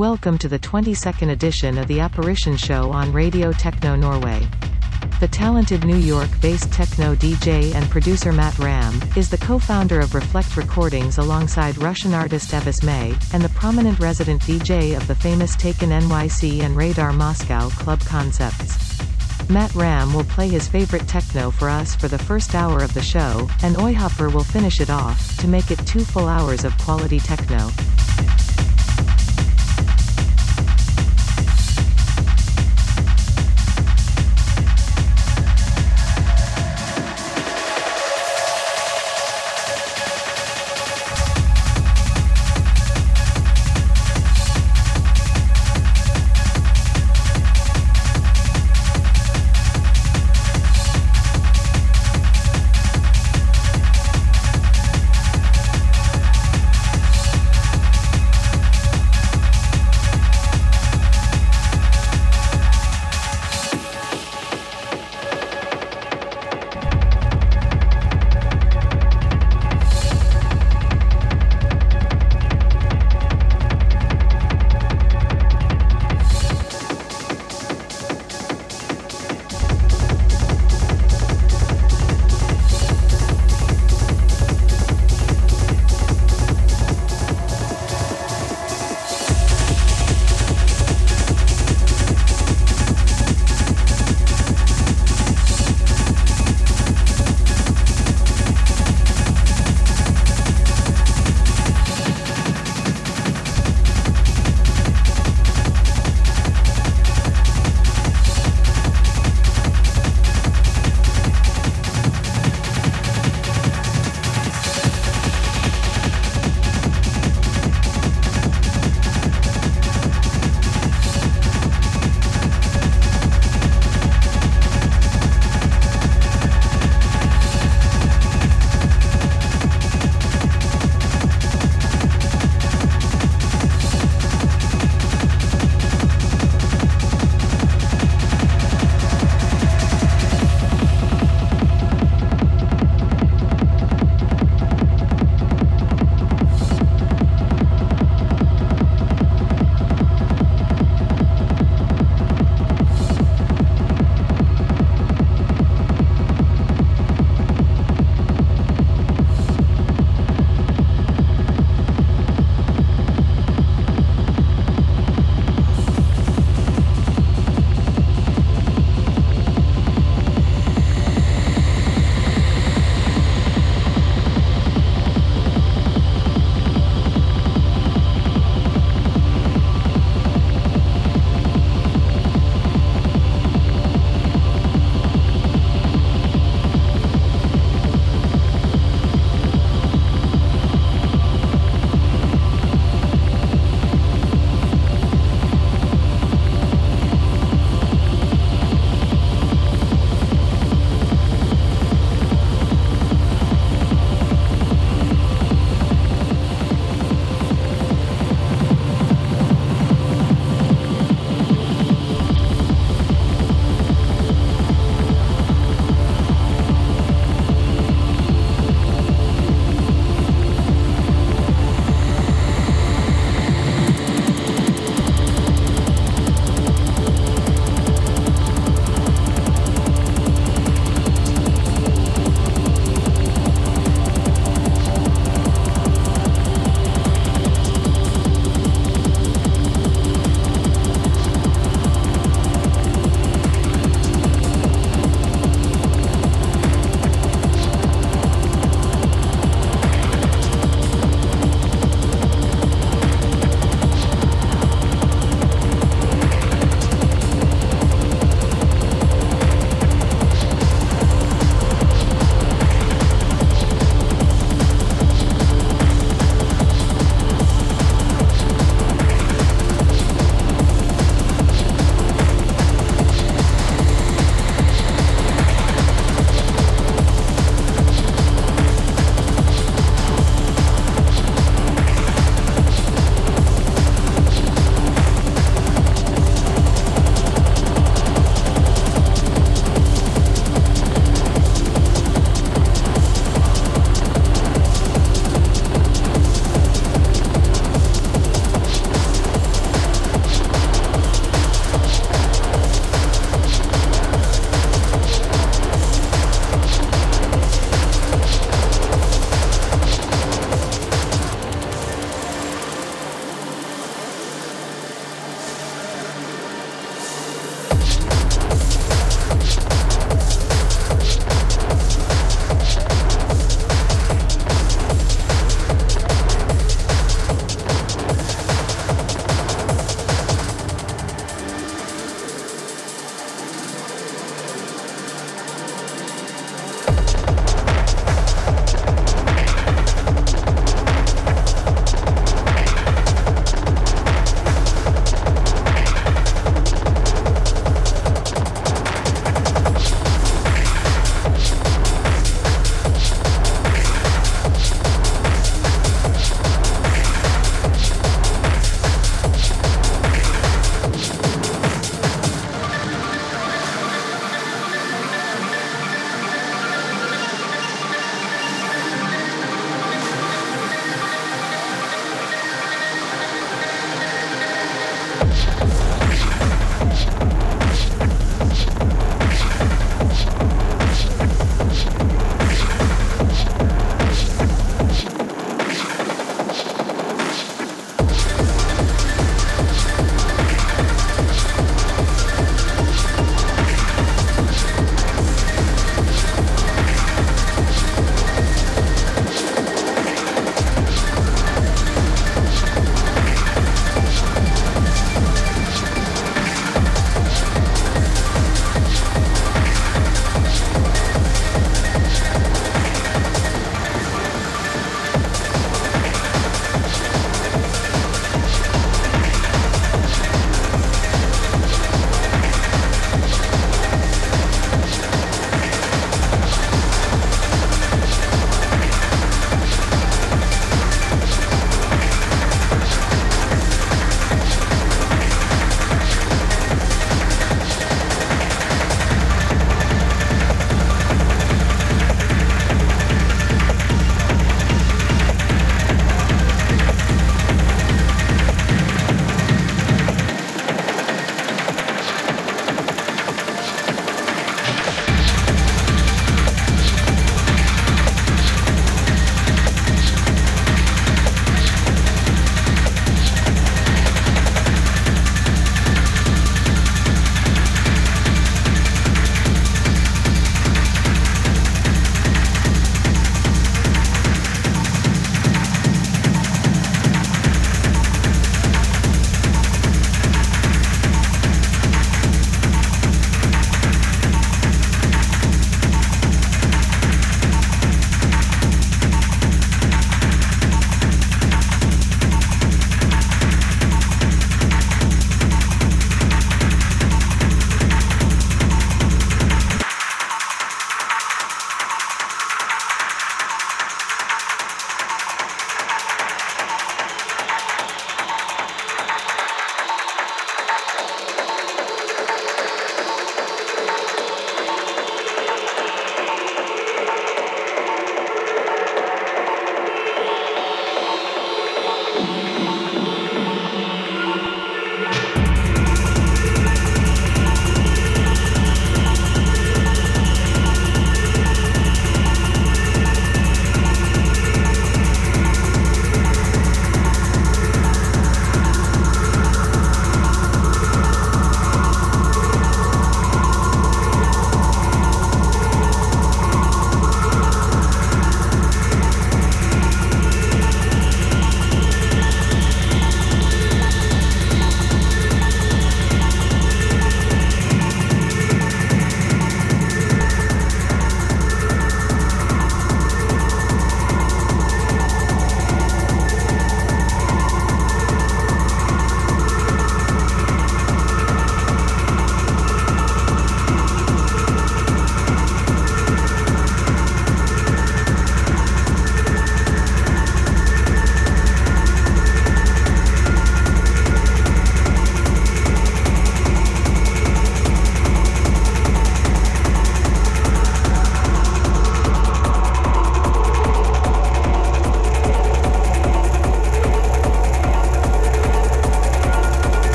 Welcome to the 22nd edition of the Apparition Show on Radio Techno Norway. The talented New York-based techno DJ and producer Mattram, is the co-founder of Reflect Recordings alongside Russian artist Evis May, and the prominent resident DJ of the famous Taken NYC and Radar Moscow club concepts. Mattram will play his favorite techno for us for the first hour of the show, and Oyhopper will finish it off, to make it two full hours of quality techno.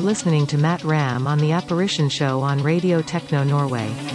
Listening to Mattram on The Apparition Show on Radio Techno Norway.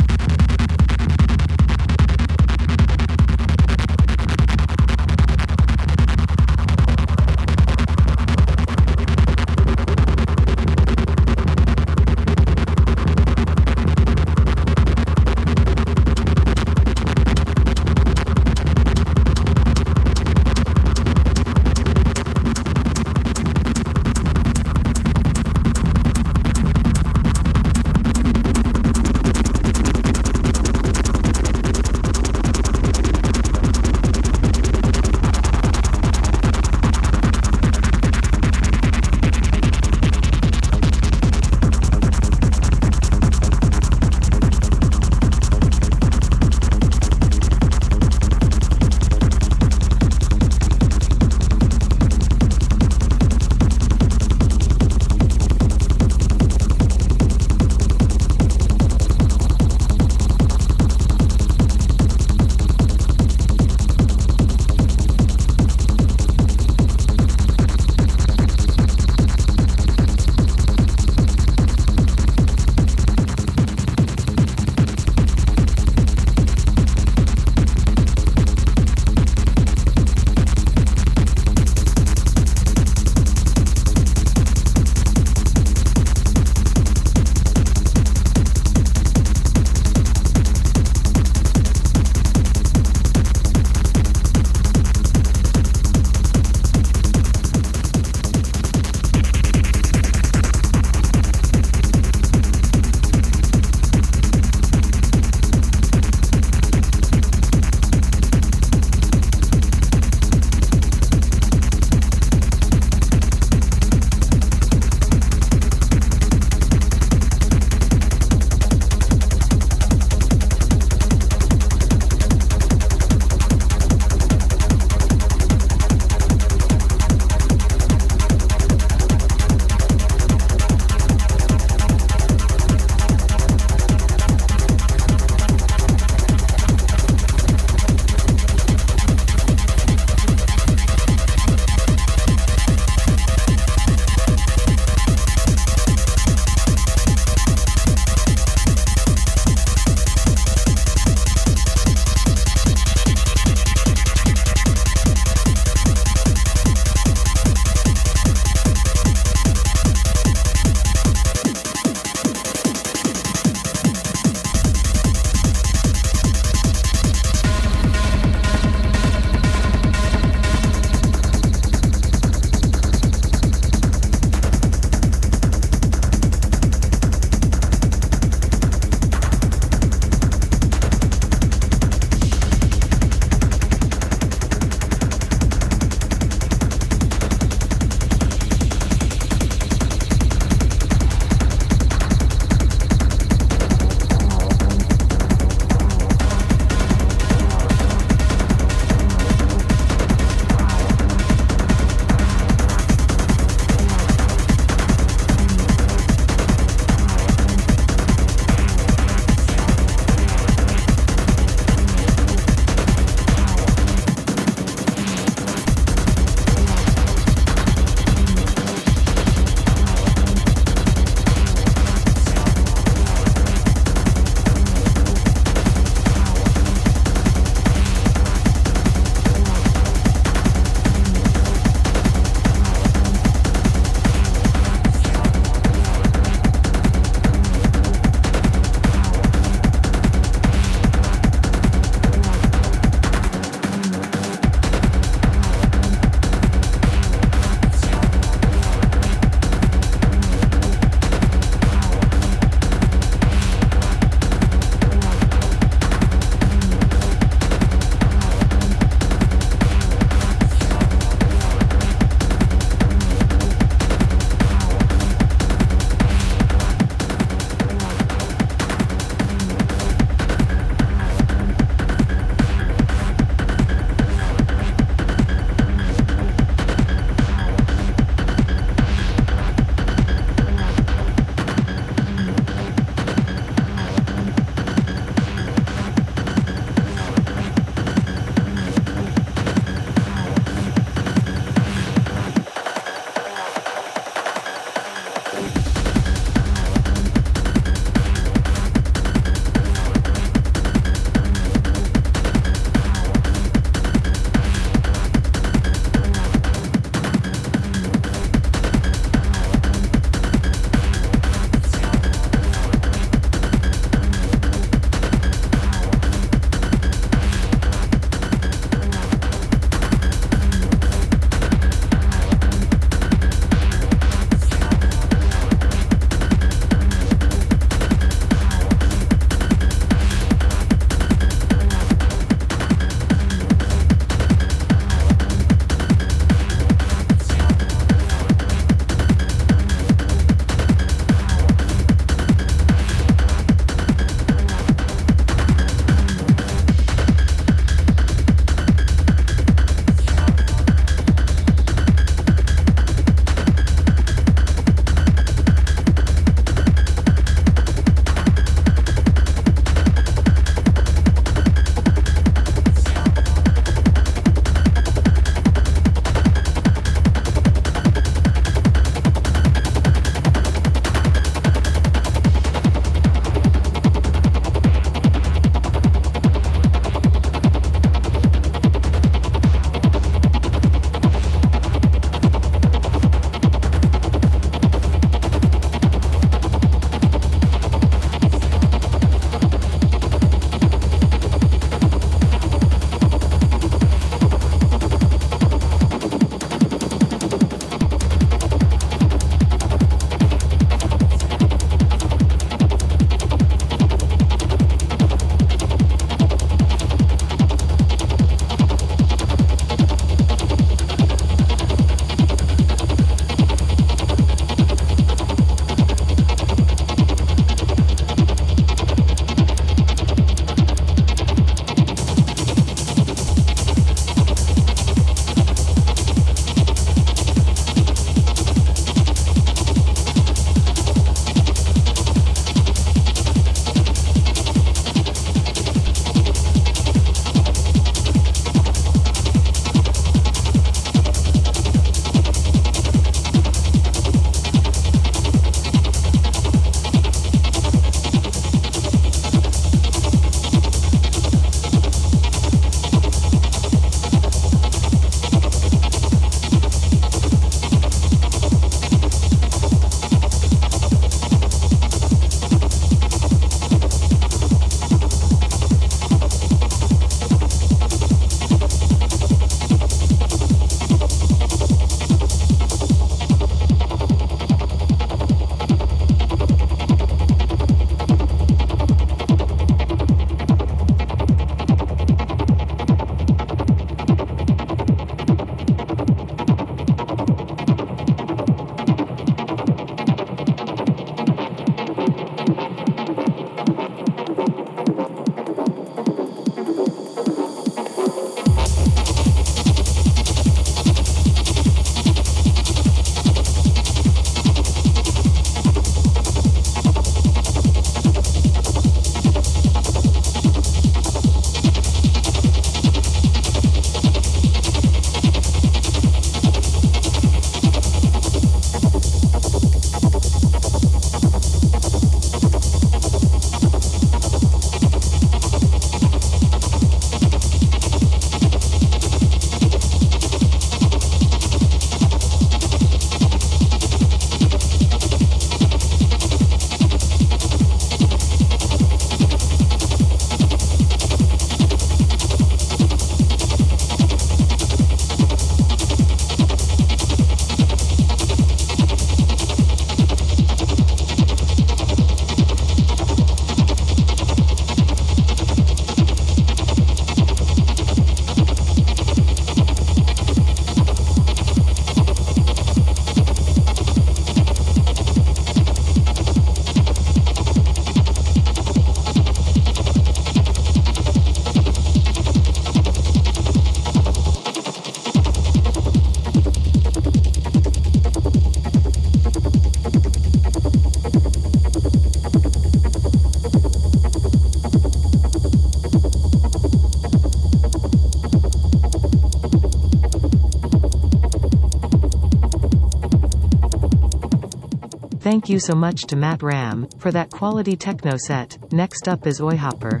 Thank you so much to Mattram, for that quality techno set. Next up is Oyhopper.